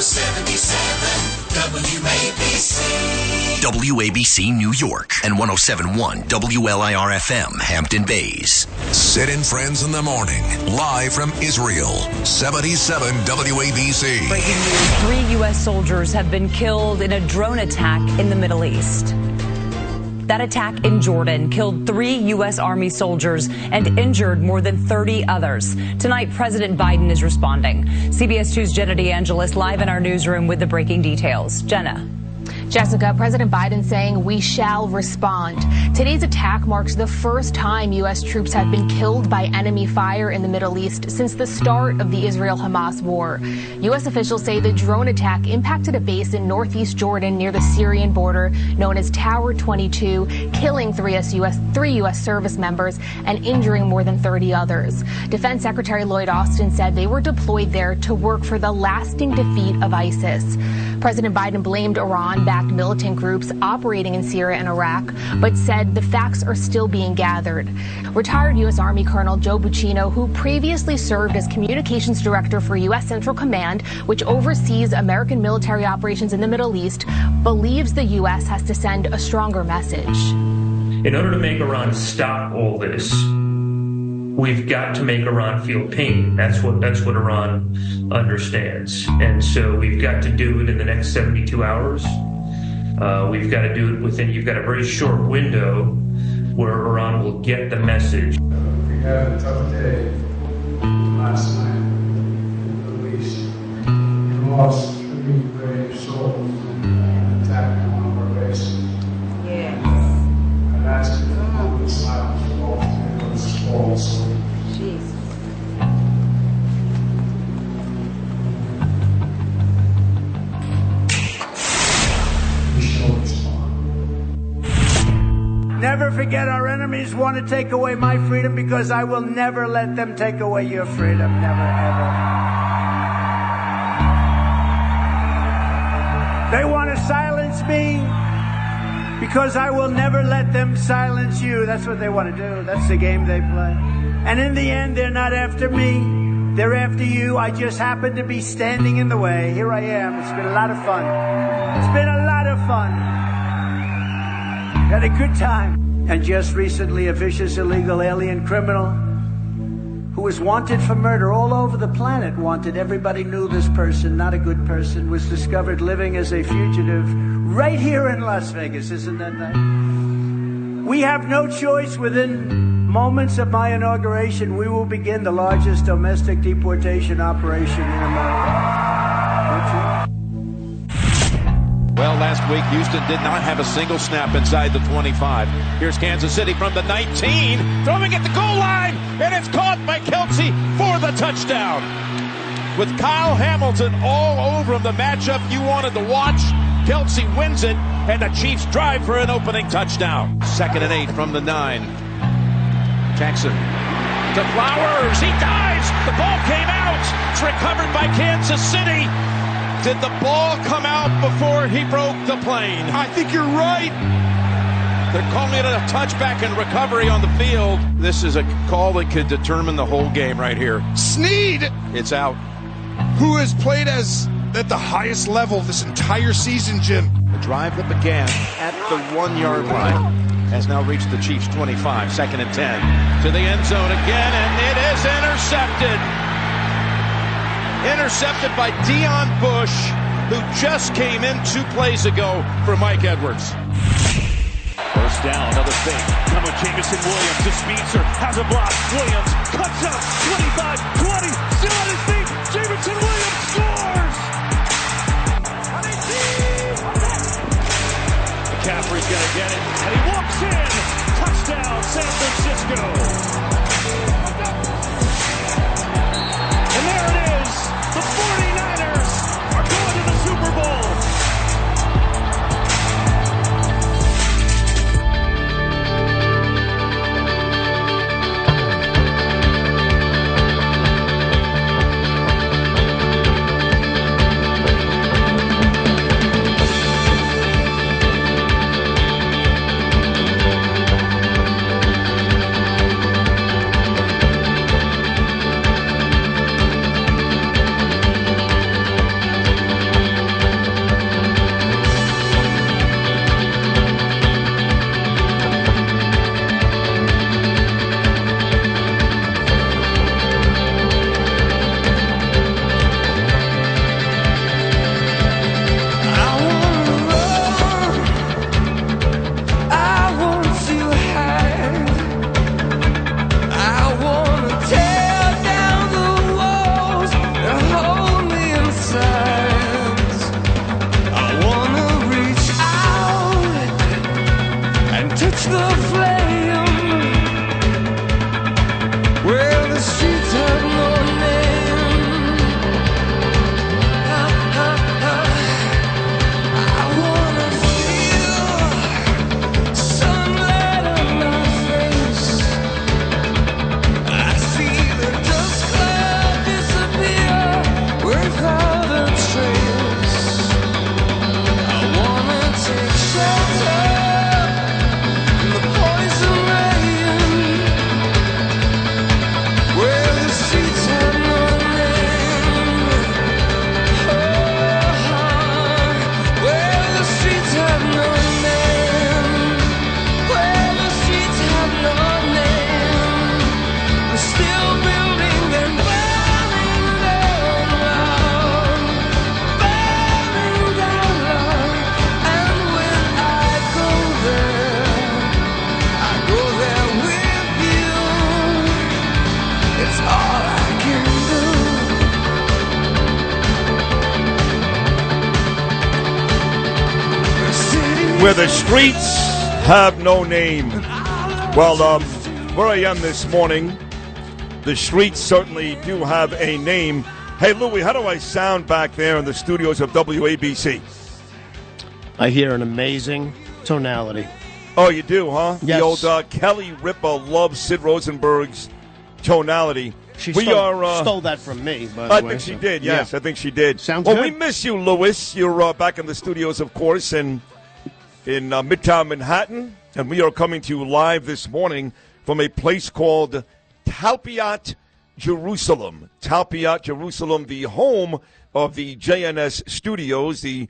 77 WABC. WABC New York and 1071 WLIR FM Hampton Bays. Sid and Friends in the Morning, live from Israel. 77 WABC. Breaking news three U.S. soldiers have been killed in a drone attack in the Middle East. That attack in Jordan killed three U.S. Army soldiers and injured more than 30 others. Tonight, President Biden is responding. CBS 2's Jenna DeAngelis live in our newsroom with the breaking details. Jenna. Jessica, President Biden saying we shall respond. Today's attack marks the first time U.S. troops have been killed by enemy fire in the Middle East since the start of the Israel Hamas war. U.S. officials say the drone attack impacted a base in northeast Jordan near the Syrian border known as Tower 22, killing three U.S. Three U.S. service members and injuring more than 30 others. Defense Secretary Lloyd Austin said they were deployed there to work for the lasting defeat of ISIS. President Biden blamed Iran backed militant groups operating in Syria and Iraq, but said the facts are still being gathered. Retired U.S. Army Colonel Joe Buccino, who previously served as communications director for U.S. Central Command, which oversees American military operations in the Middle East, believes the U.S. has to send a stronger message. In order to make Iran stop all this, we've got to make Iran feel pain. That's what that's what Iran understands, and so we've got to do it in the next 72 hours. Uh, we've got to do it within. You've got a very short window where Iran will get the message. We had a tough day last night, at least. Lost Never forget our enemies want to take away my freedom because I will never let them take away your freedom. Never, ever. They want to silence me because I will never let them silence you. That's what they want to do. That's the game they play. And in the end, they're not after me. They're after you. I just happen to be standing in the way. Here I am. It's been a lot of fun. It's been a lot of fun. Had a good time. And just recently, a vicious illegal alien criminal who was wanted for murder all over the planet, wanted. Everybody knew this person, not a good person, was discovered living as a fugitive right here in Las Vegas. Isn't that nice? We have no choice within moments of my inauguration. We will begin the largest domestic deportation operation in America. Last week, Houston did not have a single snap inside the 25. Here's Kansas City from the 19, throwing at the goal line, and it's caught by Kelce for the touchdown. With Kyle Hamilton all over him, the matchup you wanted to watch, Kelce wins it, and the Chiefs drive for an opening touchdown. Second and eight from the nine. Jackson to Flowers. He dives. The ball came out. It's recovered by Kansas City. Did the ball come out before he broke the plane? I think you're right. They're calling it a touchback and recovery on the field. This is a call that could determine the whole game right here. Sneed, It's out. who has played as at the highest level this entire season, Jim. The drive that began at the one yard line has now reached the Chiefs 25, second and 10. To the end zone again, and it is intercepted. Intercepted by Deon Bush, who just came in two plays ago for Mike Edwards. First down, another fake. Coming Jameson Williams to Speedster. Has a block. Williams cuts up. 25, 20. Still on his feet. Jameson Williams scores. McCaffrey's going to get it. And he walks in. Touchdown, San Francisco. No name. Well, um, where I am this morning, the streets certainly do have a name. Hey, Louie, how do I sound back there in the studios of WABC? I hear an amazing tonality. Oh, you do, huh? Yes. The old uh, Kelly Ripa loves Sid Rosenberg's tonality. She we stole, are. Uh, stole that from me. I way, think she so- did. Yes, Yeah. I think she did. Sounds well, good. we miss you, Louis. You're uh, back in the studios, of course, and in uh, Midtown Manhattan, and we are coming to you live this morning from a place called Talpiot, Jerusalem. Talpiot, Jerusalem, the home of the JNS Studios, the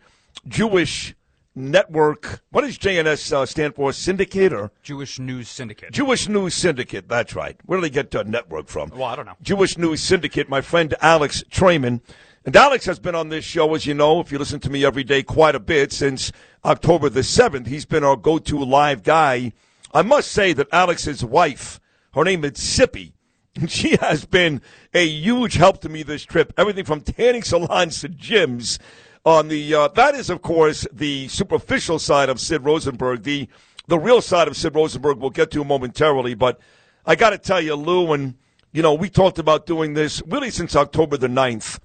Jewish network. What does JNS uh, stand for? Syndicate or Jewish News Syndicate. Jewish News Syndicate. That's right. Where do they get uh, network from? Well, I don't know. Jewish News Syndicate, my friend Alex Traiman. And Alex has been on this show, as you know, if you listen to me every day, quite a bit since October the 7th. He's been our go to live guy. I must say that Alex's wife, her name is Sippy, and she has been a huge help to me this trip. Everything from tanning salons to gyms. On the uh, that is, of course, the superficial side of Sid Rosenberg. The the real side of Sid Rosenberg we'll get to momentarily. But I got to tell you, Lou, and you know, we talked about doing this really since October the 9th.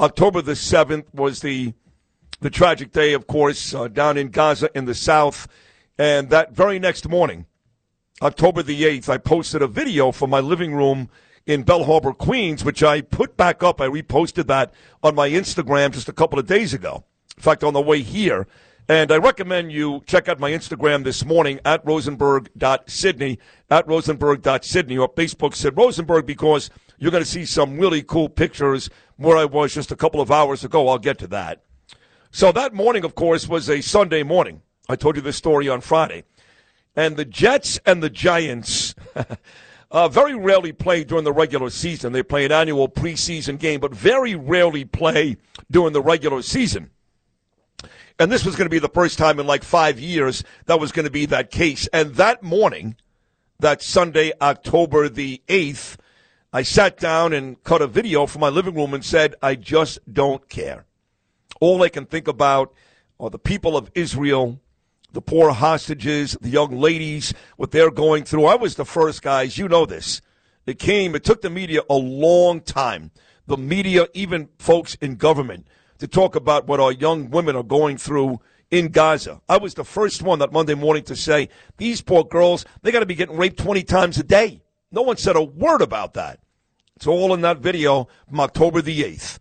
October the 7th was the the tragic day, of course, uh, down in Gaza in the south. And that very next morning, October the 8th, I posted a video from my living room in Belle Harbor, Queens, which I put back up. I reposted that on my Instagram just a couple of days ago. In fact, on the way here. And I recommend you check out my Instagram this morning at rosenberg.sydney, at rosenberg.sydney, or Facebook Sid Rosenberg, because you're going to see some really cool pictures where I was just a couple of hours ago. I'll get to that. So that morning, of course, was a Sunday morning. I told you this story on Friday. And the Jets and the Giants uh, very rarely play during the regular season. They play an annual preseason game, but very rarely play during the regular season. And this was going to be the first time in like five years that was going to be that case. And that morning, that Sunday, October the 8th, I sat down and cut a video from my living room and said, I just don't care. All I can think about are the people of Israel, the poor hostages, the young ladies, what they're going through. I was the first, guys, you know this. It came, it took the media a long time, the media, even folks in government, to talk about what our young women are going through in Gaza. I was the first one that Monday morning to say, these poor girls, they got to be getting raped 20 times a day. No one said a word about that. It's all in that video from October the 8th.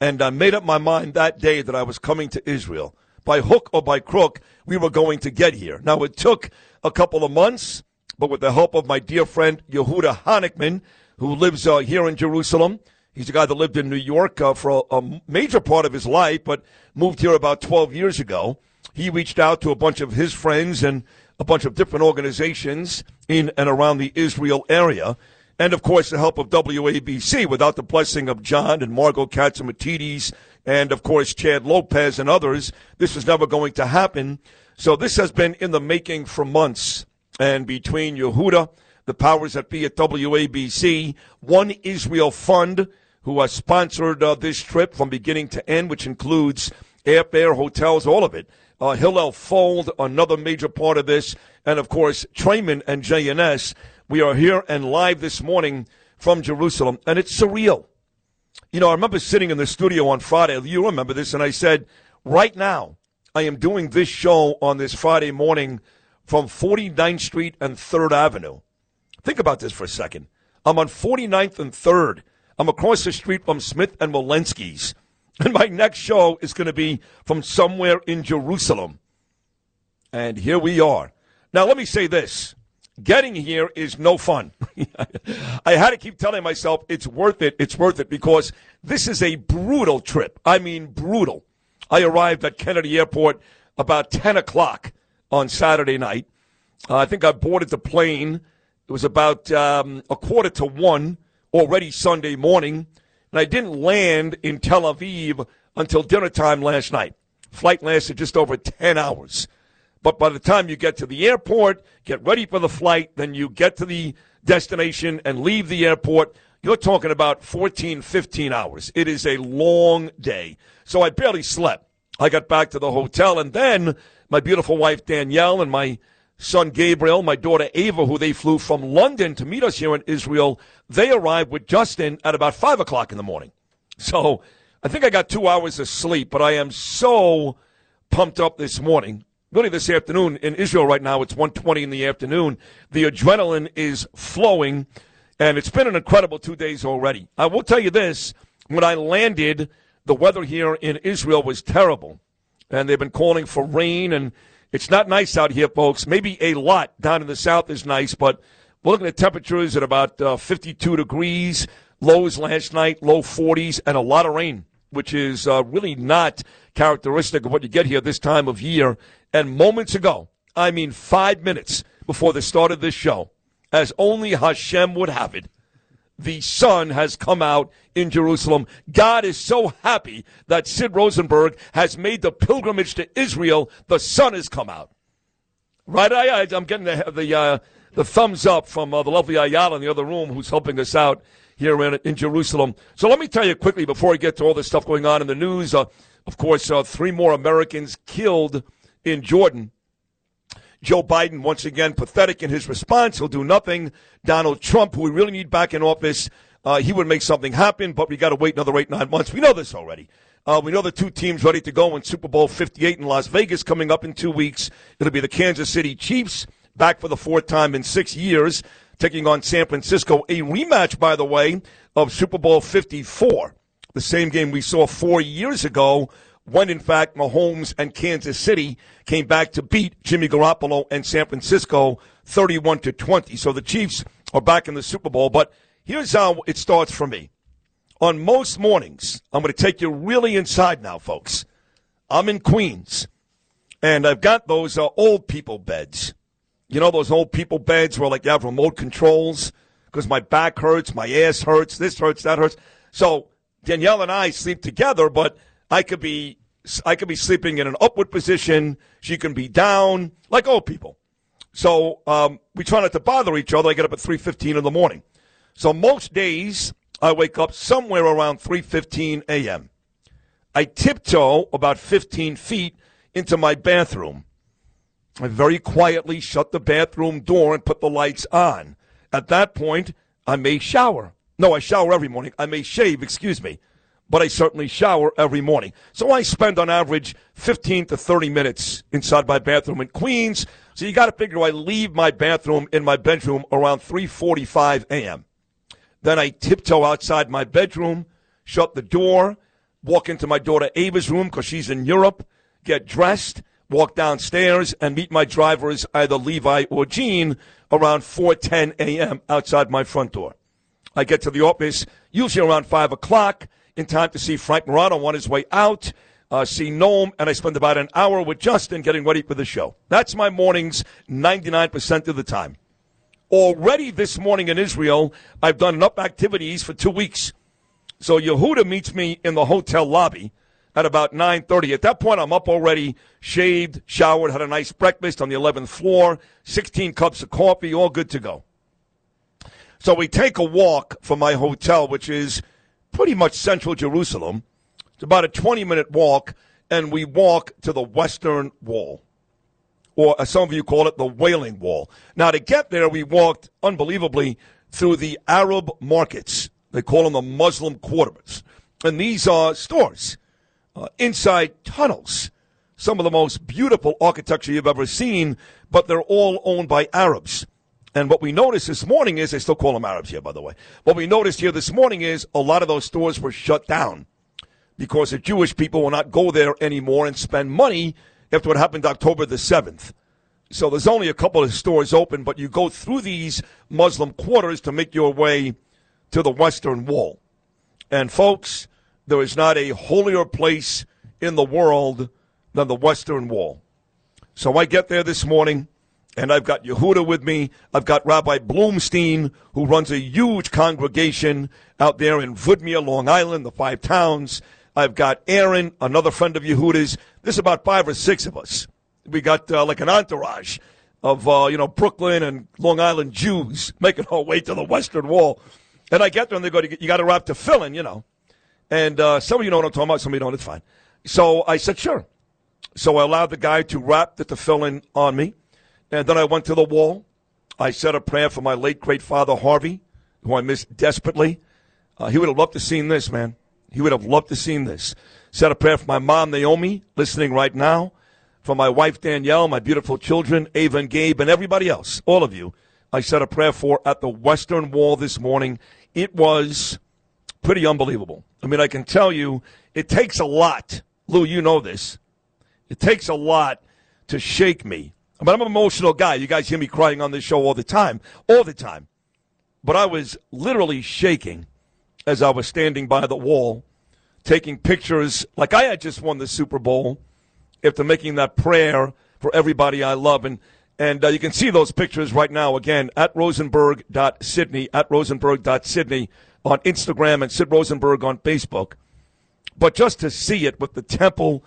And I made up my mind that day that I was coming to Israel. By hook or by crook, we were going to get here. Now, it took a couple of months, but with the help of my dear friend Yehuda Hanickman, who lives uh, here in Jerusalem, he's a guy that lived in New York uh, for a, a major part of his life, but moved here about 12 years ago. He reached out to a bunch of his friends and a bunch of different organizations in and around the Israel area and of course the help of WABC. Without the blessing of John and Margo Catsimatidis, and of course Chad Lopez and others, this was never going to happen. So this has been in the making for months. And between Yehuda, the powers that be at WABC, One Israel Fund, who has sponsored uh, this trip from beginning to end, which includes airfare, hotels, all of it. Uh, Hillel Fuld, another major part of this, and of course Traiman and JNS. We are here and live this morning from Jerusalem, and it's surreal. You know, I remember sitting in the studio on Friday. You remember this, and I said, right now, I am doing this show on this Friday morning from 49th Street and 3rd Avenue. Think about this for a second. I'm on 49th and 3rd. I'm across the street from Smith and Wollensky's. And my next show is going to be from somewhere in Jerusalem. And here we are. Now, let me say this getting here is no fun. I had to keep telling myself it's worth it, it's worth it, because this is a brutal trip. I mean, brutal. I arrived at Kennedy Airport about 10 o'clock on Saturday night. Uh, I think I boarded the plane. It was about um, a quarter to one already Sunday morning, and I didn't land in Tel Aviv until dinner time last night. Flight lasted just over 10 hours. But by the time you get to the airport, get ready for the flight, then you get to the destination and leave the airport, you're talking about 14, 15 hours. It is a long day. So I barely slept. I got back to the hotel, and then my beautiful wife Danielle and my son Gabriel, my daughter Ava, who they flew from London to meet us here in Israel, they arrived with Justin at about 5 o'clock in the morning. So I think I got two hours of sleep, but I am so pumped up this morning. Really, this afternoon in Israel right now, it's 1.20 in the afternoon. The adrenaline is flowing, and it's been an incredible two days already. I will tell you this. When I landed, the weather here in Israel was terrible, and they've been calling for rain, and it's not nice out here, folks. Maybe a lot down in the south is nice, but we're looking at temperatures at about uh, 52 degrees, lows last night, low 40s, and a lot of rain, which is uh, really not characteristic of what you get here this time of year. And moments ago, I mean five minutes before the start of this show, as only Hashem would have it, the sun has come out in Jerusalem. God is so happy that Sid Rosenberg has made the pilgrimage to Israel. The sun has come out. Right? I, I, am getting the the, uh, the thumbs up from uh, the lovely Ayala in the other room who's helping us out here in, in Jerusalem. So let me tell you quickly before I get to all this stuff going on in the news. Uh, of course, uh, three more Americans killed in Jordan. Joe Biden, once again, pathetic in his response. He'll do nothing. Donald Trump, who we really need back in office, uh, he would make something happen, but we got to wait another eight, nine months. We know this already. Uh, we know the two teams ready to go in Super Bowl 58 in Las Vegas coming up in two weeks. It'll be the Kansas City Chiefs back for the fourth time in six years, taking on San Francisco. A rematch, by the way, of Super Bowl 54, the same game we saw four years ago when in fact Mahomes and Kansas City came back to beat Jimmy Garoppolo and San Francisco 31 to 20. So the Chiefs are back in the Super Bowl, but here's how it starts for me. On most mornings, I'm going to take you really inside now, folks. I'm in Queens, and I've got those uh, old people beds. You know those old people beds where like you have remote controls because my back hurts, my ass hurts, this hurts, that hurts. So Danielle and I sleep together, but I could be I could be sleeping in an upward position. She can be down, like old people. So um, we try not to bother each other. I get up at three fifteen in the morning. So most days I wake up somewhere around three fifteen a.m. I tiptoe about fifteen feet into my bathroom. I very quietly shut the bathroom door and put the lights on. At that point, I may shower. No, I shower every morning. I may shave, excuse me but I certainly shower every morning. So I spend on average 15 to 30 minutes inside my bathroom in Queens. So you got to figure I leave my bathroom in my bedroom around 3:45 a.m. Then I tiptoe outside my bedroom, shut the door, walk into my daughter Ava's room because she's in Europe, get dressed, walk downstairs, and meet my drivers, either Levi or Jean around 4:10 a.m. outside my front door. I get to the office usually around five o'clock in time to see Frank Morano on his way out, uh, see Noam, and I spend about an hour with Justin getting ready for the show. That's my mornings 99% of the time. Already this morning in Israel, I've done enough activities for two weeks. So Yehuda meets me in the hotel lobby at about 9.30. At that point, I'm up already, shaved, showered, had a nice breakfast on the 11th floor, 16 cups of coffee, all good to go. So we take a walk from my hotel, which is – pretty much central Jerusalem. It's about a 20 minute walk, and we walk to the Western Wall, or as some of you call it, the Wailing Wall. Now, to get there, we walked unbelievably through the Arab markets. They call them the Muslim quarters. And these are stores uh, inside tunnels. Some of the most beautiful architecture you've ever seen, but they're all owned by Arabs. And what we noticed this morning is, they still call them Arabs here, by the way. What we noticed here this morning is a lot of those stores were shut down because the Jewish people will not go there anymore and spend money after what happened October the 7th. So there's only a couple of stores open, but you go through these Muslim quarters to make your way to the Western Wall. And folks, there is not a holier place in the world than the Western Wall. So I get there this morning, and I've got Yehuda with me. I've got Rabbi Bloomstein, who runs a huge congregation out there in Woodmere, Long Island, the five towns. I've got Aaron, another friend of Yehuda's. There's about five or six of us. We got uh, like an entourage of uh, you know Brooklyn and Long Island Jews making our way to the Western Wall. And I get there and they go, "You got to wrap tefillin," you know. And uh, some of you know what I'm talking about. Some of you don't. It's fine. So I said, "Sure." So I allowed the guy to wrap the tefillin on me, and then I went to the wall. I said a prayer for my late great father Harvey, who I miss desperately. Uh, he would have loved to seen this, man. He would have loved to seen this. Said a prayer for my mom Naomi, listening right now for my wife Danielle, my beautiful children, Ava and Gabe, and everybody else, all of you, I said a prayer for at the Western Wall this morning. It was pretty unbelievable. I mean, I can tell you, it takes a lot. Lou, you know this. It takes a lot to shake me. Mean, I'm an emotional guy. You guys hear me crying on this show all the time, all the time. But I was literally shaking as I was standing by the wall, taking pictures like I had just won the Super Bowl after making that prayer for everybody I love. And, and uh, you can see those pictures right now, again, at rosenberg.sydney, at rosenberg.sydney on Instagram and Sid Rosenberg on Facebook. But just to see it with the temple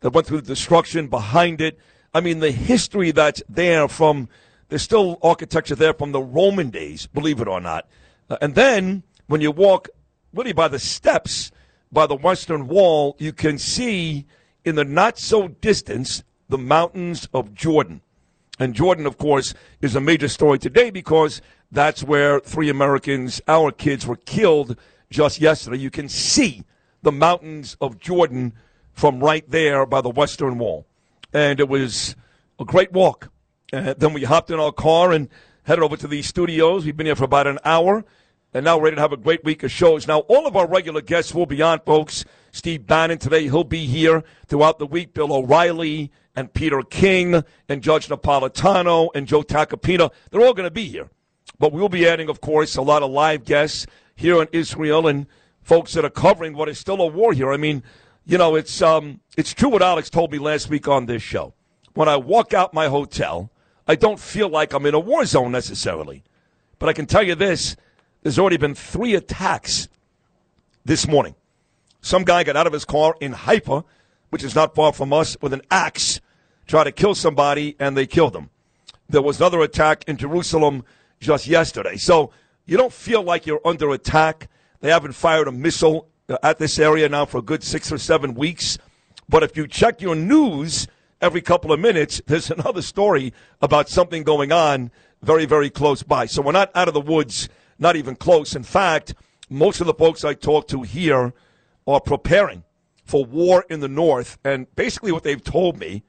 that went through the destruction behind it, I mean, the history that's there from, there's still architecture there from the Roman days, believe it or not. Uh, and then when you walk really by the steps, by the Western Wall, you can see in the not so distance the mountains of Jordan. And Jordan, of course, is a major story today because that's where three Americans, our kids, were killed just yesterday. You can see the mountains of Jordan from right there by the Western Wall. And it was a great walk. And then we hopped in our car and headed over to the studios. We've been here for about an hour. And now we're ready to have a great week of shows. Now, all of our regular guests will be on, folks. Steve Bannon today. He'll be here throughout the week. Bill O'Reilly and Peter King and Judge Napolitano and Joe Tacopina. They're all going to be here. But we will be adding, of course, a lot of live guests here in Israel and folks that are covering what is still a war here. I mean, you know, it's um, it's true what Alex told me last week on this show. When I walk out my hotel, I don't feel like I'm in a war zone necessarily. But I can tell you this there's already been three attacks this morning. Some guy got out of his car in Haifa, which is not far from us, with an axe, tried to kill somebody, and they killed him. There was another attack in Jerusalem just yesterday. So you don't feel like you're under attack. They haven't fired a missile at this area now for a good six or seven weeks. But if you check your news every couple of minutes, there's another story about something going on very, very close by. So we're not out of the woods, not even close. In fact, most of the folks I talk to here are preparing for war in the North. And basically, what they've told me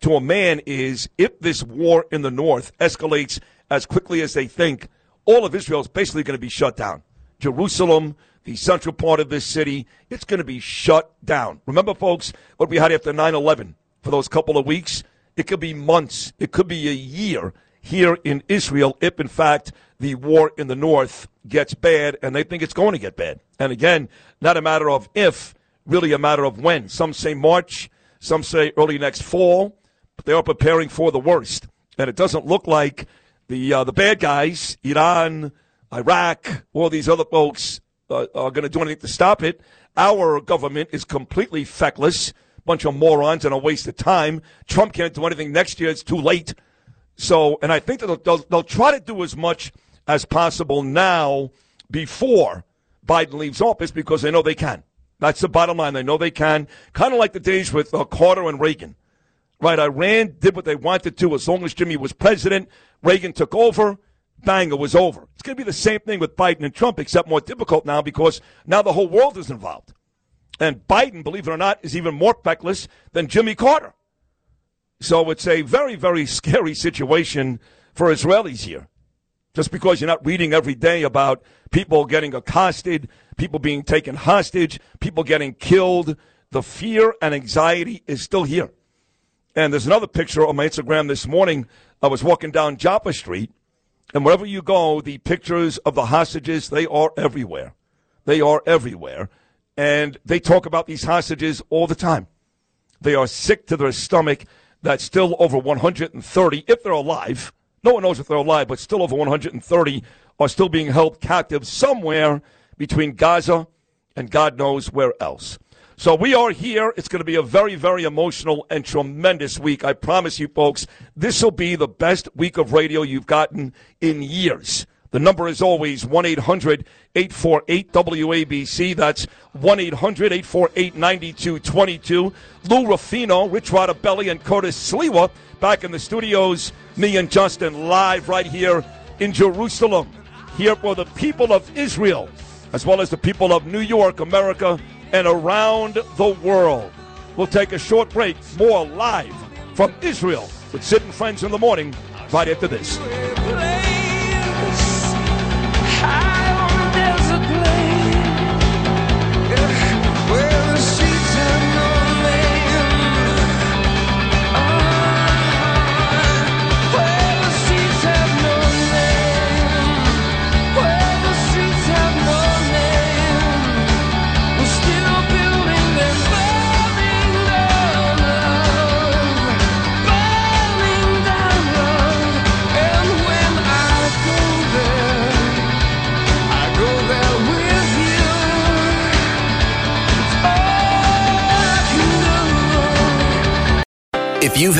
to a man is if this war in the North escalates as quickly as they think, all of Israel is basically going to be shut down. Jerusalem, the central part of this city, it's going to be shut down. Remember, folks, what we had after 9 11 for those couple of weeks? It could be months, it could be a year here in Israel if, in fact, the war in the north gets bad, and they think it's going to get bad. And again, not a matter of if, really a matter of when. Some say March, some say early next fall, but they are preparing for the worst. And it doesn't look like the uh, the bad guys, Iran, Iraq, all these other folks, uh, are going to do anything to stop it. Our government is completely feckless, bunch of morons, and a waste of time. Trump can't do anything next year; it's too late. So, and I think that they'll, they'll, they'll try to do as much as possible now before Biden leaves office because they know they can. That's the bottom line. They know they can. Kind of like the days with uh, Carter and Reagan. Right? Iran did what they wanted to as long as Jimmy was president. Reagan took over. Bang, it was over. It's going to be the same thing with Biden and Trump, except more difficult now because now the whole world is involved. And Biden, believe it or not, is even more feckless than Jimmy Carter. So it's a very, very scary situation for Israelis here. Just because you're not reading every day about people getting accosted, people being taken hostage, people getting killed, the fear and anxiety is still here. And there's another picture on my Instagram this morning. I was walking down Joppa Street, and wherever you go, the pictures of the hostages, they are everywhere. They are everywhere. And they talk about these hostages all the time. They are sick to their stomach that still over 130, if they're alive, no one knows if they're alive, but still over 130 are still being held captive somewhere between Gaza and God knows where else. So we are here. It's going to be a very, very emotional and tremendous week. I promise you, folks, this will be the best week of radio you've gotten in years. The number is always 1 800 848 WABC. That's 1 800 848 9222. Lou Rufino, Rich Rodabelli, and Curtis Sliwa back in the studios. Me and Justin live right here in Jerusalem. Here for the people of Israel, as well as the people of New York, America, and around the world. We'll take a short break. More live from Israel with Sid and Friends in the morning right after this.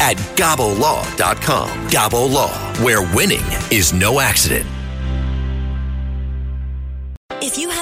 at gabolaw.com. Gabo Law, where winning is no accident. If you had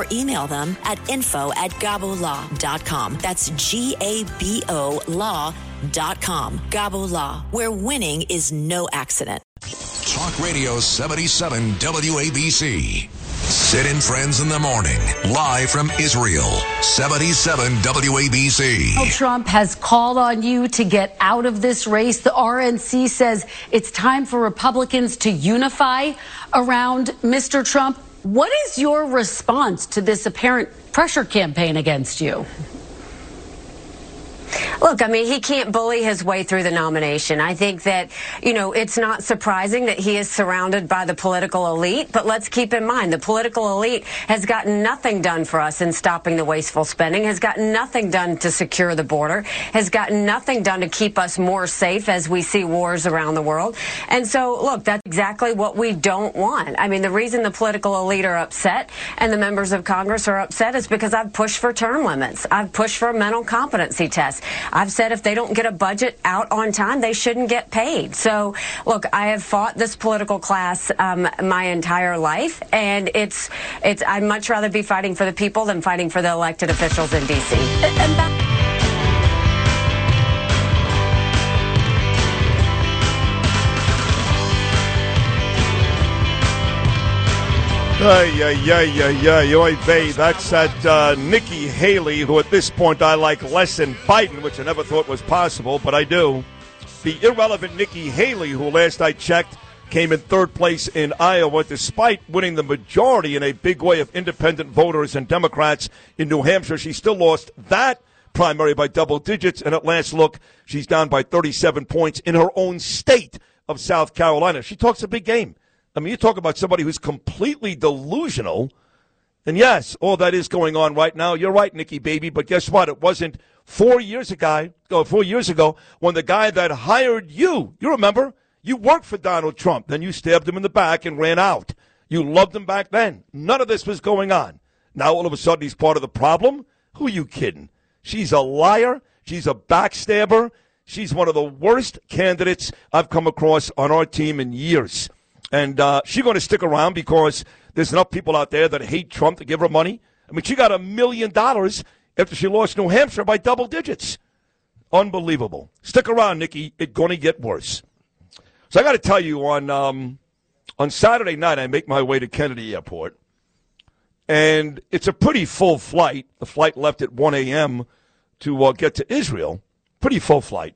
email them at info at gabolaw.com. That's G A B O law.com. Gabo Law, where winning is no accident. Talk Radio 77 WABC. Sid and Friends in the morning, live from Israel. 77 WABC. Donald Trump has called on you to get out of this race. The RNC says it's time for Republicans to unify around Mr. Trump. What is your response to this apparent pressure campaign against you? Look, I mean, he can't bully his way through the nomination. I think that, you know, it's not surprising that he is surrounded by the political elite, but let's keep in mind the political elite has gotten nothing done for us in stopping the wasteful spending, has gotten nothing done to secure the border, has gotten nothing done to keep us more safe as we see wars around the world. And so, look, that's exactly what we don't want. I mean, the reason the political elite are upset and the members of Congress are upset is because I've pushed for term limits. I've pushed for a mental competency test. I've said if they don't get a budget out on time, they shouldn't get paid. So, look, I have fought this political class um, my entire life, and it's it's. I'd much rather be fighting for the people than fighting for the elected officials in D.C. Ay, ay, ay, ay, ay, oy vey. That's that uh, Nikki Haley, who at this point I like less than Biden, which I never thought was possible, but I do. The irrelevant Nikki Haley, who last I checked came in third place in Iowa despite winning the majority in a big way of independent voters and Democrats in New Hampshire. She still lost that primary by double digits, and at last look, she's down by 37 points in her own state of South Carolina. She talks a big game. I mean, you talk about somebody who's completely delusional. And yes, all that is going on right now. You're right, Nikki baby. But guess what? It wasn't four years ago. Four years ago, when the guy that hired you, you remember, you worked for Donald Trump. Then you stabbed him in the back and ran out. You loved him back then. None of this was going on. Now all of a sudden he's part of the problem. Who are you kidding? She's a liar. She's a backstabber. She's one of the worst candidates I've come across on our team in years. And uh, she's going to stick around because there's enough people out there that hate Trump to give her money. I mean, she got a million dollars after she lost New Hampshire by double digits. Unbelievable. Stick around, Nikki. It's going to get worse. So I got to tell you, on um, on Saturday night, I make my way to Kennedy Airport, and it's a pretty full flight. The flight left at 1 a.m. to uh, get to Israel. Pretty full flight.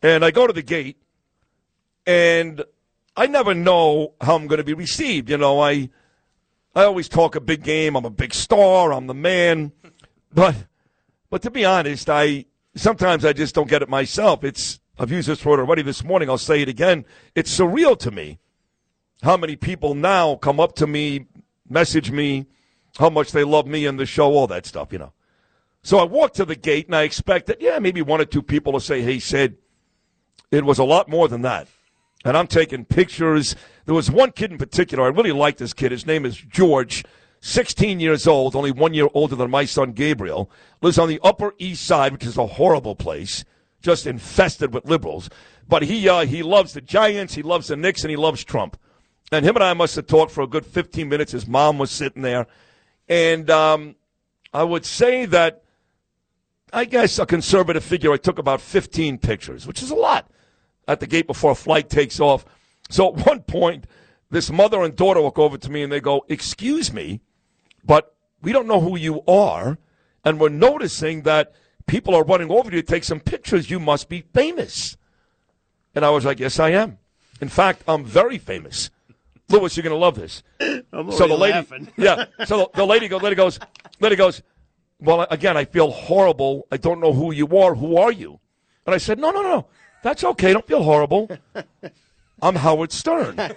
And I go to the gate, and I never know how I'm going to be received. You know, I I always talk a big game. I'm a big star. I'm the man. But but to be honest, I sometimes I just don't get it myself. It's I've used this word already this morning. I'll say it again. It's surreal to me how many people now come up to me, message me, how much they love me and the show, all that stuff, you know. So I walk to the gate and I expect that, yeah, maybe one or two people will say, hey, Sid, it was a lot more than that. And I'm taking pictures. There was one kid in particular. I really like this kid. His name is George, 16 years old, only one year older than my son Gabriel. Lives on the Upper East Side, which is a horrible place, just infested with liberals. But he uh, he loves the Giants, he loves the Knicks, and he loves Trump. And him and I must have talked for a good 15 minutes. His mom was sitting there. And um, I would say that, I guess, a conservative figure, I took about 15 pictures, which is a lot at the gate before a flight takes off. So at one point, this mother and daughter walk over to me and they go, Excuse me, but we don't know who you are. And we're noticing that people are running over you to take some pictures. You must be famous. And I was like, Yes, I am. In fact, I'm very famous. Lewis, you're going to love this. I'm so the lady, laughing. yeah. So the, the lady goes, lady goes, lady goes. Well, again, I feel horrible. I don't know who you are. Who are you? And I said, no, no, no. That's okay. Don't feel horrible. I'm Howard Stern. the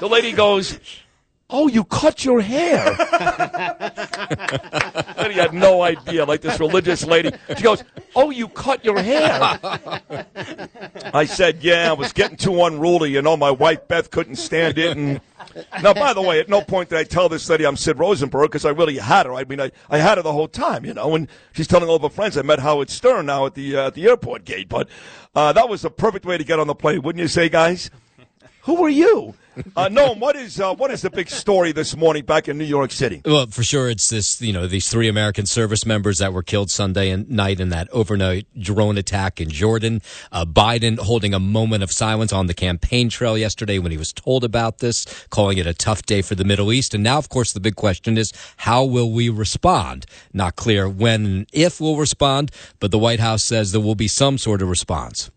lady goes, Oh, you cut your hair. and he had no idea, like this religious lady. She goes, Oh, you cut your hair. I said, Yeah, I was getting too unruly. You know, my wife Beth couldn't stand it. And now, by the way, at no point did I tell this lady I'm Sid Rosenberg because I really had her. I mean, I, I had her the whole time, you know. And she's telling all of her friends I met Howard Stern now at the uh, at the airport gate. But uh, that was the perfect way to get on the plane, wouldn't you say, guys? Who are you? Uh, Noam, what is uh, what is the big story this morning back in New York City? Well, for sure, it's this. You know, these three American service members that were killed Sunday and night in that overnight drone attack in Jordan. Uh, Biden holding a moment of silence on the campaign trail yesterday when he was told about this, calling it a tough day for the Middle East. And now, of course, the big question is how will we respond? Not clear when and if we'll respond, but the White House says there will be some sort of response.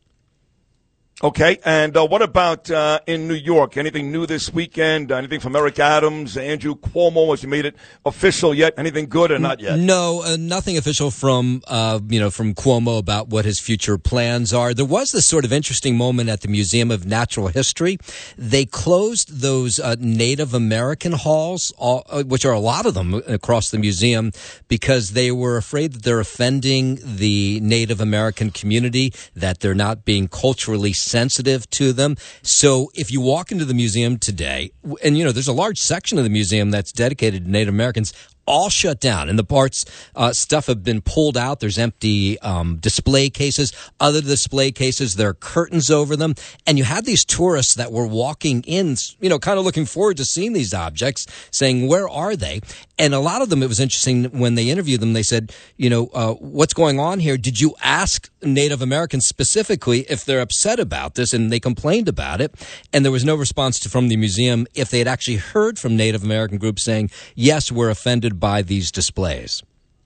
Okay, and uh, what about uh, in New York? Anything new this weekend? Anything from Eric Adams, Andrew Cuomo? Has he made it official yet? Anything good or not yet? No, uh, nothing official from uh, you know from Cuomo about what his future plans are. There was this sort of interesting moment at the Museum of Natural History. They closed those uh, Native American halls, all, uh, which are a lot of them across the museum, because they were afraid that they're offending the Native American community, that they're not being culturally sensitive to them. So if you walk into the museum today, and you know, there's a large section of the museum that's dedicated to Native Americans, all shut down and the parts uh, stuff have been pulled out. There's empty um, display cases other display cases there are curtains over them and you had these tourists that were walking in you know kind of looking forward to seeing these objects saying where are they? And a lot of them it was interesting when they interviewed them they said you know uh, what's going on here? Did you ask native americans specifically if they're upset about this? And they complained about it and there was no response to, from the museum if they had actually heard from native american groups saying yes we're offended by these displays.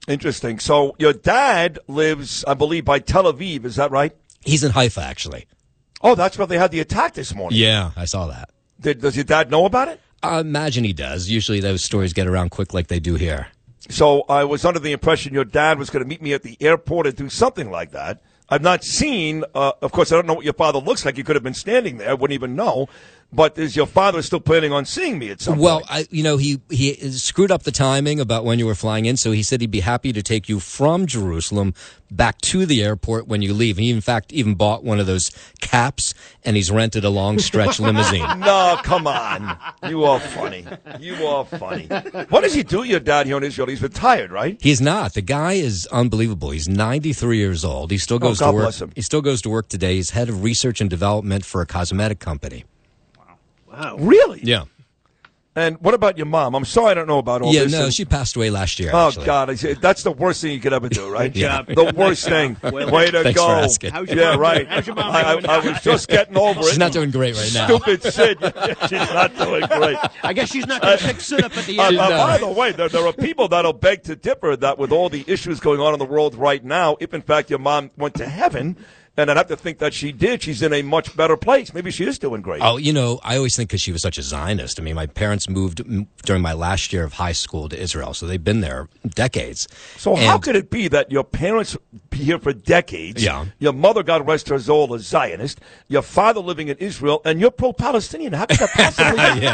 Interesting. So your dad lives, I believe, by Tel Aviv. Is that right? He's in Haifa, actually. Oh, that's where they had the attack this morning. Yeah, I saw that. Did, does your dad know about it? I imagine he does. Usually those stories get around quick like they do here. So I was under the impression your dad was going to meet me at the airport and do something like that. I've not seen. Uh, of course, I don't know what your father looks like. He could have been standing there. I wouldn't even know. But is your father still planning on seeing me at some point? Well, point? I, you know, he he screwed up the timing about when you were flying in, so he said he'd be happy to take you from Jerusalem back to the airport when you leave. He, in fact, even bought one of those caps, and he's rented a long stretch limousine. no, come on. You are funny. You are funny. What does he do, your dad here in Israel? He's retired, right? He's not. The guy is unbelievable. He's 93 years old. He still Oh, goes God to work. bless him. He still goes to work today. He's head of research and development for a cosmetic company. Wow. Really? Yeah. And what about your mom? I'm sorry I don't know about all yeah, this. no, and- she passed away last year. Oh actually. God! I say, That's the worst thing you could ever do, right? yeah. job. The worst thing. Well, Way to thanks go! for asking. How's your yeah, mom right. How's your mom I, I, doing? I was just getting over it. She's not doing great right now. Stupid Sid. she's not doing great. I guess she's not going to pick Sid up at the Uh, end. uh, By the way, there, there are people that'll beg to differ that with all the issues going on in the world right now, if in fact your mom went to heaven, and I'd have to think that she did, she's in a much better place. Maybe she is doing great. Oh, you know, I always think because she was such a Zionist. I mean, my parents moved during my last year of high school to Israel, so they've been there decades. So how could it be that your parents be here for decades? Yeah. Your mother, God rest her soul, a Zionist. Your father living in Israel, and you're pro-Palestinian. How could that possibly? be?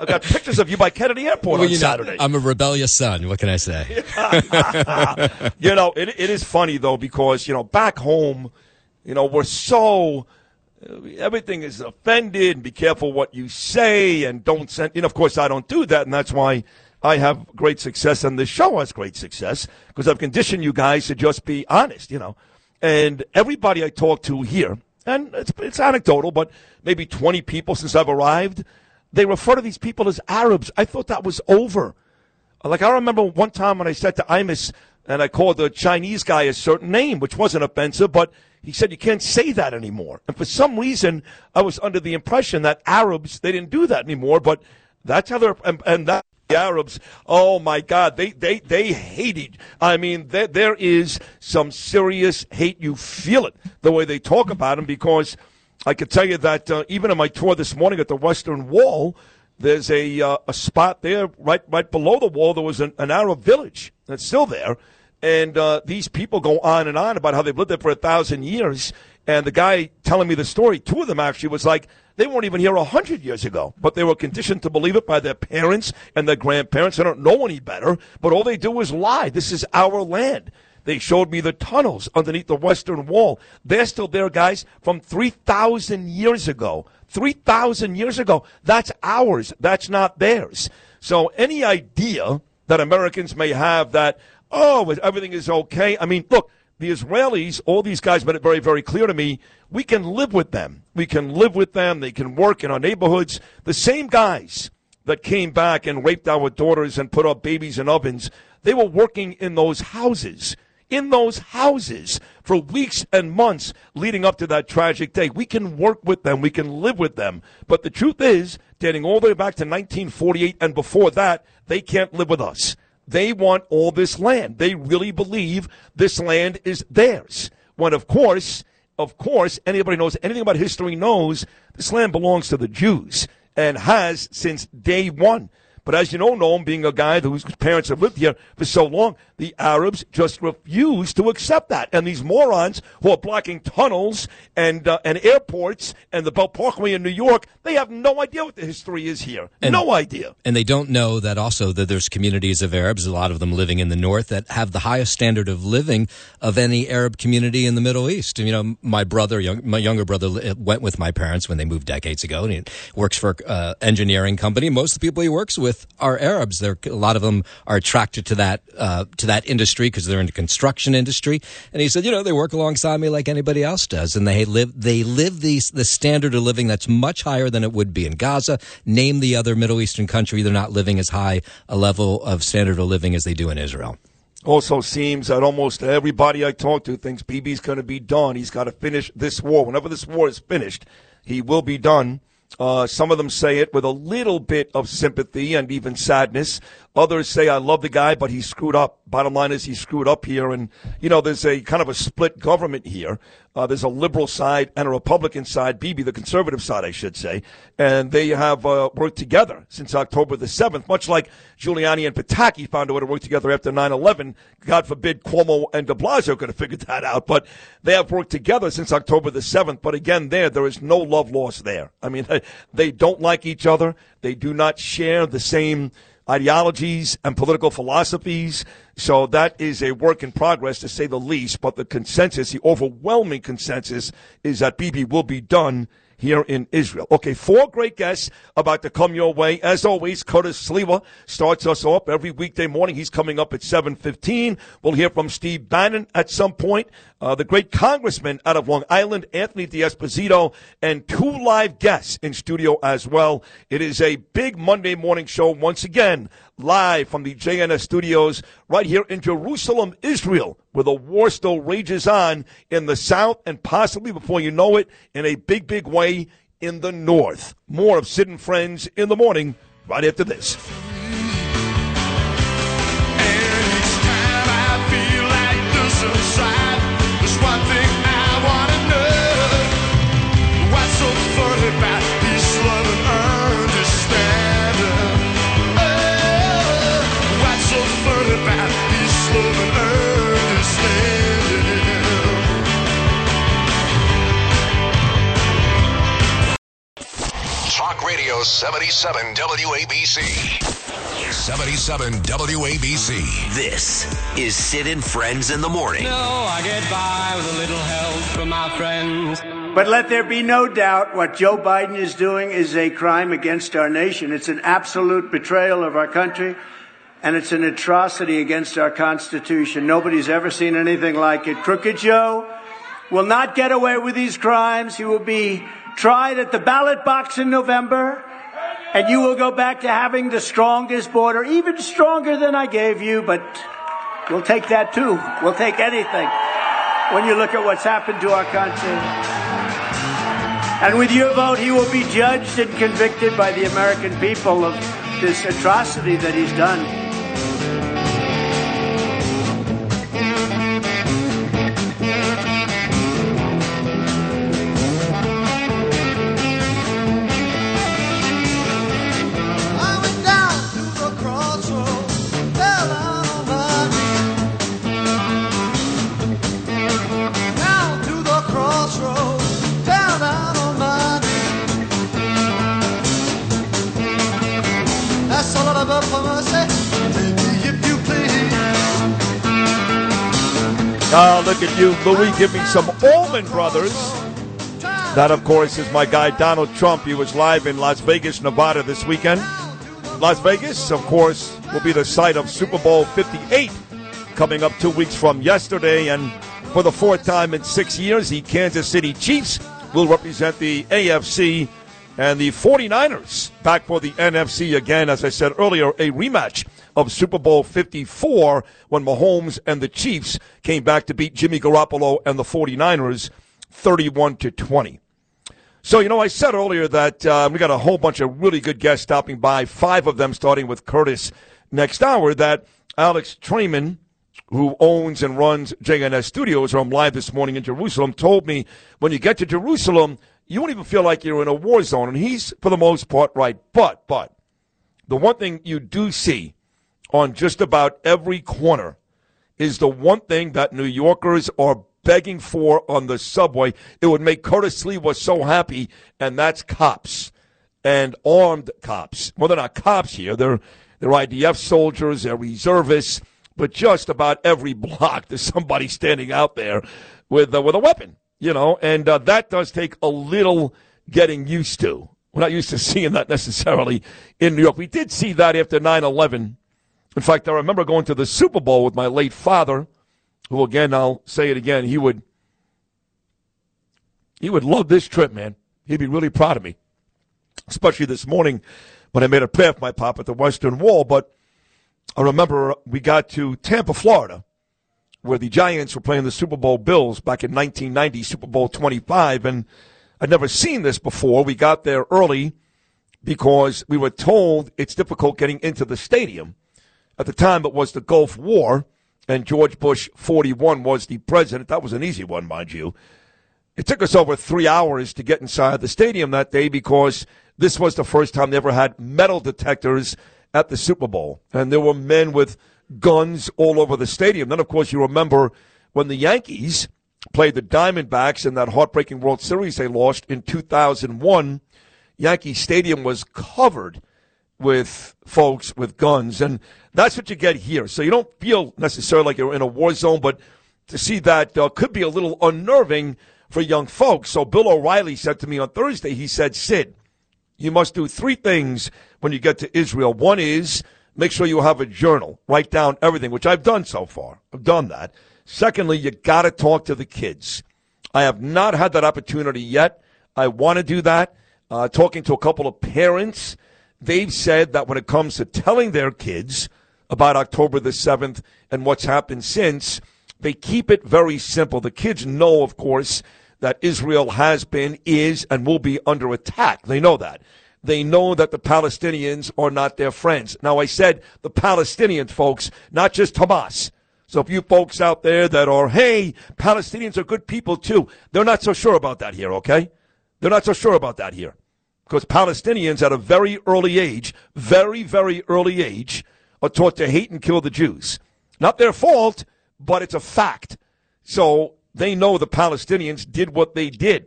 I've got pictures of you by Kennedy Airport Well, on you know, Saturday. I'm a rebellious son. What can I say? you know, it, it is funny though because you know back home, you know we're so everything is offended and be careful what you say and don't send. Know, of course, I don't do that, and that's why I have great success, and this show has great success because I've conditioned you guys to just be honest. You know, and everybody I talk to here, and it's it's anecdotal, but maybe twenty people since I've arrived, they refer to these people as Arabs. I thought that was over. Like I remember one time when I said to Imus and I called the Chinese guy a certain name, which wasn't offensive, but he said you can't say that anymore. And for some reason, I was under the impression that Arabs they didn't do that anymore. But that's how they're and, and that the Arabs. Oh my God, they they they hated. I mean, there there is some serious hate. You feel it the way they talk about them because I could tell you that uh, even on my tour this morning at the Western Wall. There's a uh, a spot there right right below the wall. There was an, an Arab village that's still there, and uh, these people go on and on about how they've lived there for a thousand years. And the guy telling me the story, two of them actually was like they weren't even here a hundred years ago, but they were conditioned to believe it by their parents and their grandparents. They don't know any better, but all they do is lie. This is our land. They showed me the tunnels underneath the Western Wall. They're still there, guys, from 3,000 years ago. 3,000 years ago. That's ours. That's not theirs. So any idea that Americans may have that, oh, everything is okay. I mean, look, the Israelis, all these guys made it very, very clear to me, we can live with them. We can live with them. They can work in our neighborhoods. The same guys that came back and raped our daughters and put our babies in ovens, they were working in those houses in those houses for weeks and months leading up to that tragic day. We can work with them, we can live with them. But the truth is, dating all the way back to 1948 and before that, they can't live with us. They want all this land. They really believe this land is theirs. When, of course, of course, anybody knows anything about history knows this land belongs to the Jews and has since day one. But as you know, Noam, being a guy whose parents have lived here for so long, the Arabs just refuse to accept that. And these morons who are blocking tunnels and uh, and airports and the Belt Parkway in New York, they have no idea what the history is here. And- no idea. And they don't know that also that there's communities of Arabs, a lot of them living in the north, that have the highest standard of living of any Arab community in the Middle East. You know, my brother, young, my younger brother, went with my parents when they moved decades ago, and he works for an uh, engineering company. Most of the people he works with are Arabs. They're, a lot of them are attracted to that uh, to that industry because they're in the construction industry. And he said, you know, they work alongside me like anybody else does, and they live they live these the standard of living that's much higher than it would be in Gaza. Name the other Middle Eastern country; they're not living as high a level of standard of living as they do in Israel. Also seems that almost everybody I talk to thinks Bibi's going to be done. He's got to finish this war. Whenever this war is finished, he will be done. Uh, some of them say it with a little bit of sympathy and even sadness. Others say, I love the guy, but he screwed up. Bottom line is he screwed up here. And, you know, there's a kind of a split government here. Uh, there's a liberal side and a Republican side, Bibi, the conservative side, I should say, and they have uh, worked together since October the 7th, much like Giuliani and Pataki found a way to work together after 9 11. God forbid Cuomo and de Blasio could have figured that out, but they have worked together since October the 7th. But again, there, there is no love lost there. I mean, they don't like each other, they do not share the same ideologies and political philosophies. So that is a work in progress to say the least. But the consensus, the overwhelming consensus, is that Bibi will be done here in Israel. Okay, four great guests about to come your way. As always, Curtis Sliwa starts us off every weekday morning. He's coming up at 7.15. We'll hear from Steve Bannon at some point. Uh, the great congressman out of Long Island, Anthony D'Esposito, and two live guests in studio as well. It is a big Monday morning show once again, live from the JNS studios right here in Jerusalem, Israel, where the war still rages on in the south and possibly, before you know it, in a big, big way in the north. More of Sid and Friends in the morning right after this. 77 WABC. 77 WABC. This is Sid and Friends in the Morning. No, I get by with a little help from my friends. But let there be no doubt what Joe Biden is doing is a crime against our nation. It's an absolute betrayal of our country, and it's an atrocity against our Constitution. Nobody's ever seen anything like it. Crooked Joe will not get away with these crimes. He will be tried at the ballot box in November, and you will go back to having the strongest border, even stronger than I gave you, but we'll take that too. We'll take anything when you look at what's happened to our country. And with your vote, he will be judged and convicted by the American people of this atrocity that he's done. Ah, look at you, Louis. Give me some Allman Brothers. That, of course, is my guy Donald Trump. He was live in Las Vegas, Nevada this weekend. Las Vegas, of course, will be the site of Super Bowl 58 coming up two weeks from yesterday. And for the fourth time in six years, the Kansas City Chiefs will represent the AFC and the 49ers back for the NFC again. As I said earlier, a rematch of Super Bowl 54 when Mahomes and the Chiefs came back to beat Jimmy Garoppolo and the 49ers 31 to 20. So, you know, I said earlier that uh, we got a whole bunch of really good guests stopping by, five of them starting with Curtis next hour, that Alex Traiman, who owns and runs JNS Studios, where I'm live this morning in Jerusalem, told me when you get to Jerusalem, you won't even feel like you're in a war zone. And he's, for the most part, right. But, but, the one thing you do see on just about every corner is the one thing that New Yorkers are begging for on the subway. It would make Curtis Sliwa so happy, and that's cops and armed cops. Well, they're not cops here. They're they're IDF soldiers, they're reservists, but just about every block there's somebody standing out there with uh, with a weapon, you know, and uh, that does take a little getting used to. We're not used to seeing that necessarily in New York. We did see that after 9 11 in fact, I remember going to the Super Bowl with my late father, who again, I'll say it again, he would he would love this trip, man. He'd be really proud of me. Especially this morning when I made a prayer for my pop at the Western Wall. But I remember we got to Tampa, Florida, where the Giants were playing the Super Bowl Bills back in 1990, Super Bowl 25. And I'd never seen this before. We got there early because we were told it's difficult getting into the stadium. At the time, it was the Gulf War, and George Bush 41 was the president. That was an easy one, mind you. It took us over three hours to get inside the stadium that day because this was the first time they ever had metal detectors at the Super Bowl. And there were men with guns all over the stadium. Then, of course, you remember when the Yankees played the Diamondbacks in that heartbreaking World Series they lost in 2001. Yankee Stadium was covered with folks with guns. And that's what you get here. So you don't feel necessarily like you're in a war zone, but to see that uh, could be a little unnerving for young folks. So Bill O'Reilly said to me on Thursday, he said, Sid, you must do three things when you get to Israel. One is make sure you have a journal, write down everything, which I've done so far. I've done that. Secondly, you got to talk to the kids. I have not had that opportunity yet. I want to do that. Uh, talking to a couple of parents, they've said that when it comes to telling their kids about October the 7th and what's happened since, they keep it very simple. The kids know, of course, that Israel has been, is, and will be under attack. They know that. They know that the Palestinians are not their friends. Now, I said the Palestinians, folks, not just Hamas. So if you folks out there that are, hey, Palestinians are good people too, they're not so sure about that here, okay? They're not so sure about that here. Because Palestinians at a very early age, very, very early age, are taught to hate and kill the Jews. Not their fault, but it's a fact. So they know the Palestinians did what they did.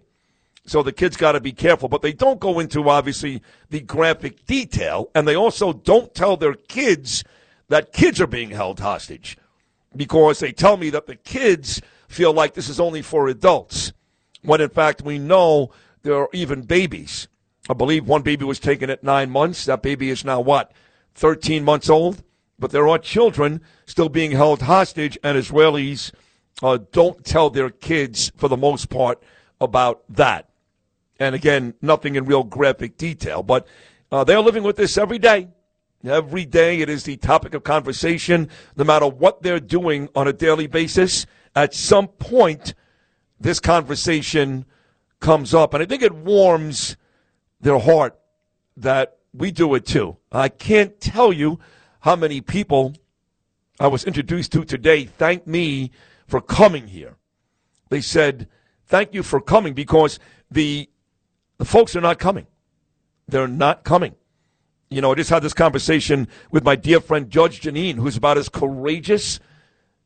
So the kids got to be careful, but they don't go into obviously the graphic detail, and they also don't tell their kids that kids are being held hostage because they tell me that the kids feel like this is only for adults, when in fact we know there are even babies. I believe one baby was taken at nine months. That baby is now what, 13 months old? But there are children still being held hostage, and Israelis uh, don't tell their kids, for the most part, about that. And again, nothing in real graphic detail, but uh, they're living with this every day. Every day it is the topic of conversation, no matter what they're doing on a daily basis. At some point, this conversation comes up, and I think it warms their heart that we do it too. I can't tell you how many people I was introduced to today thank me for coming here. They said, thank you for coming because the, the folks are not coming. They're not coming. You know, I just had this conversation with my dear friend Judge Jeanine, who's about as courageous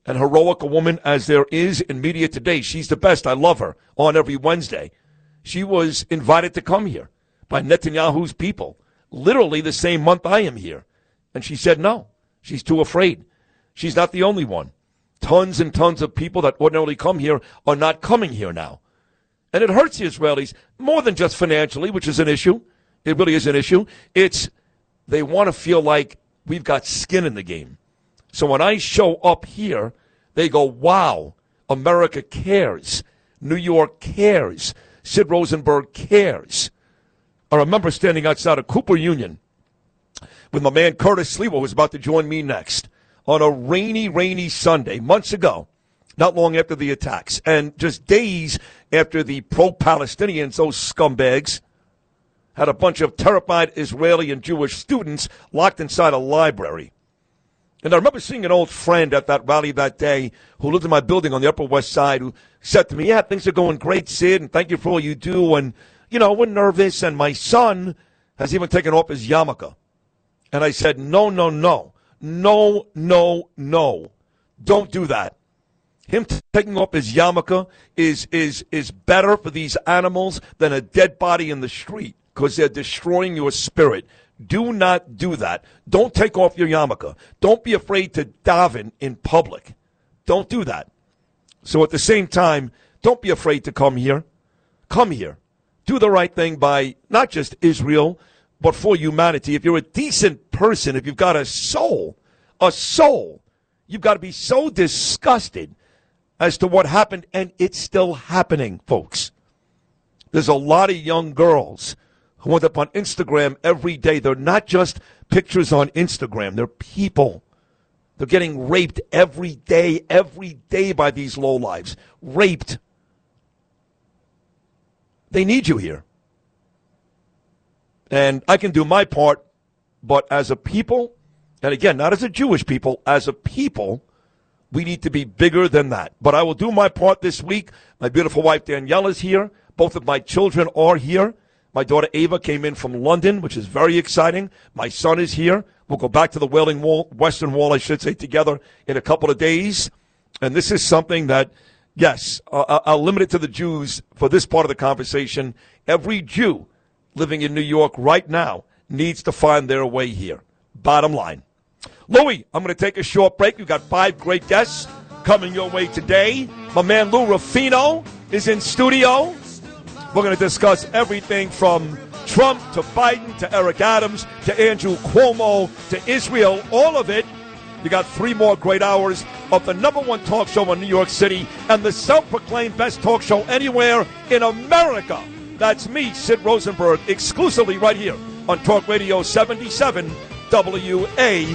and heroic a woman as there is in media today. She's the best. I love her on every Wednesday. She was invited to come here by Netanyahu's people, literally the same month I am here. And she said no. She's too afraid. She's not the only one. Tons and tons of people that ordinarily come here are not coming here now. And it hurts the Israelis more than just financially, which is an issue. It really is an issue. It's they want to feel like we've got skin in the game. So when I show up here, they go, wow, America cares. New York cares. Sid Rosenberg cares. I remember standing outside of Cooper Union with my man Curtis Sliwa, who was about to join me next on a rainy, rainy Sunday months ago, not long after the attacks, and just days after the pro Palestinians, those scumbags, had a bunch of terrified Israeli and Jewish students locked inside a library. And I remember seeing an old friend at that rally that day who lived in my building on the Upper West Side who said to me, Yeah, things are going great, Sid, and thank you for all you do. And, you know, we're nervous. And my son has even taken off his yarmulke. And I said, No, no, no. No, no, no. Don't do that. Him taking off his yarmulke is, is, is better for these animals than a dead body in the street because they're destroying your spirit. Do not do that. Don't take off your yarmulke. Don't be afraid to daven in public. Don't do that. So at the same time, don't be afraid to come here. Come here. Do the right thing by not just Israel, but for humanity. If you're a decent person, if you've got a soul, a soul, you've got to be so disgusted as to what happened, and it's still happening, folks. There's a lot of young girls who end up on Instagram every day. They're not just pictures on Instagram, they're people. They're getting raped every day, every day by these lowlives. Raped. They need you here. And I can do my part, but as a people, and again, not as a Jewish people, as a people, We need to be bigger than that. But I will do my part this week. My beautiful wife Danielle is here. Both of my children are here. My daughter Ava came in from London, which is very exciting. My son is here. We'll go back to the Wailing Wall, Western Wall, I should say, together in a couple of days. And this is something that, yes, uh, I'll limit it to the Jews for this part of the conversation. Every Jew living in New York right now needs to find their way here. Bottom line. Louis, I'm going to take a short break. We've got five great guests coming your way today. My man Lou Rufino is in studio. We're going to discuss everything from Trump to Biden to Eric Adams to Andrew Cuomo to Israel, all of it. You got three more great hours of the number one talk show in New York City and the self proclaimed best talk show anywhere in America. That's me, Sid Rosenberg, exclusively right here on Talk Radio 77 WABC.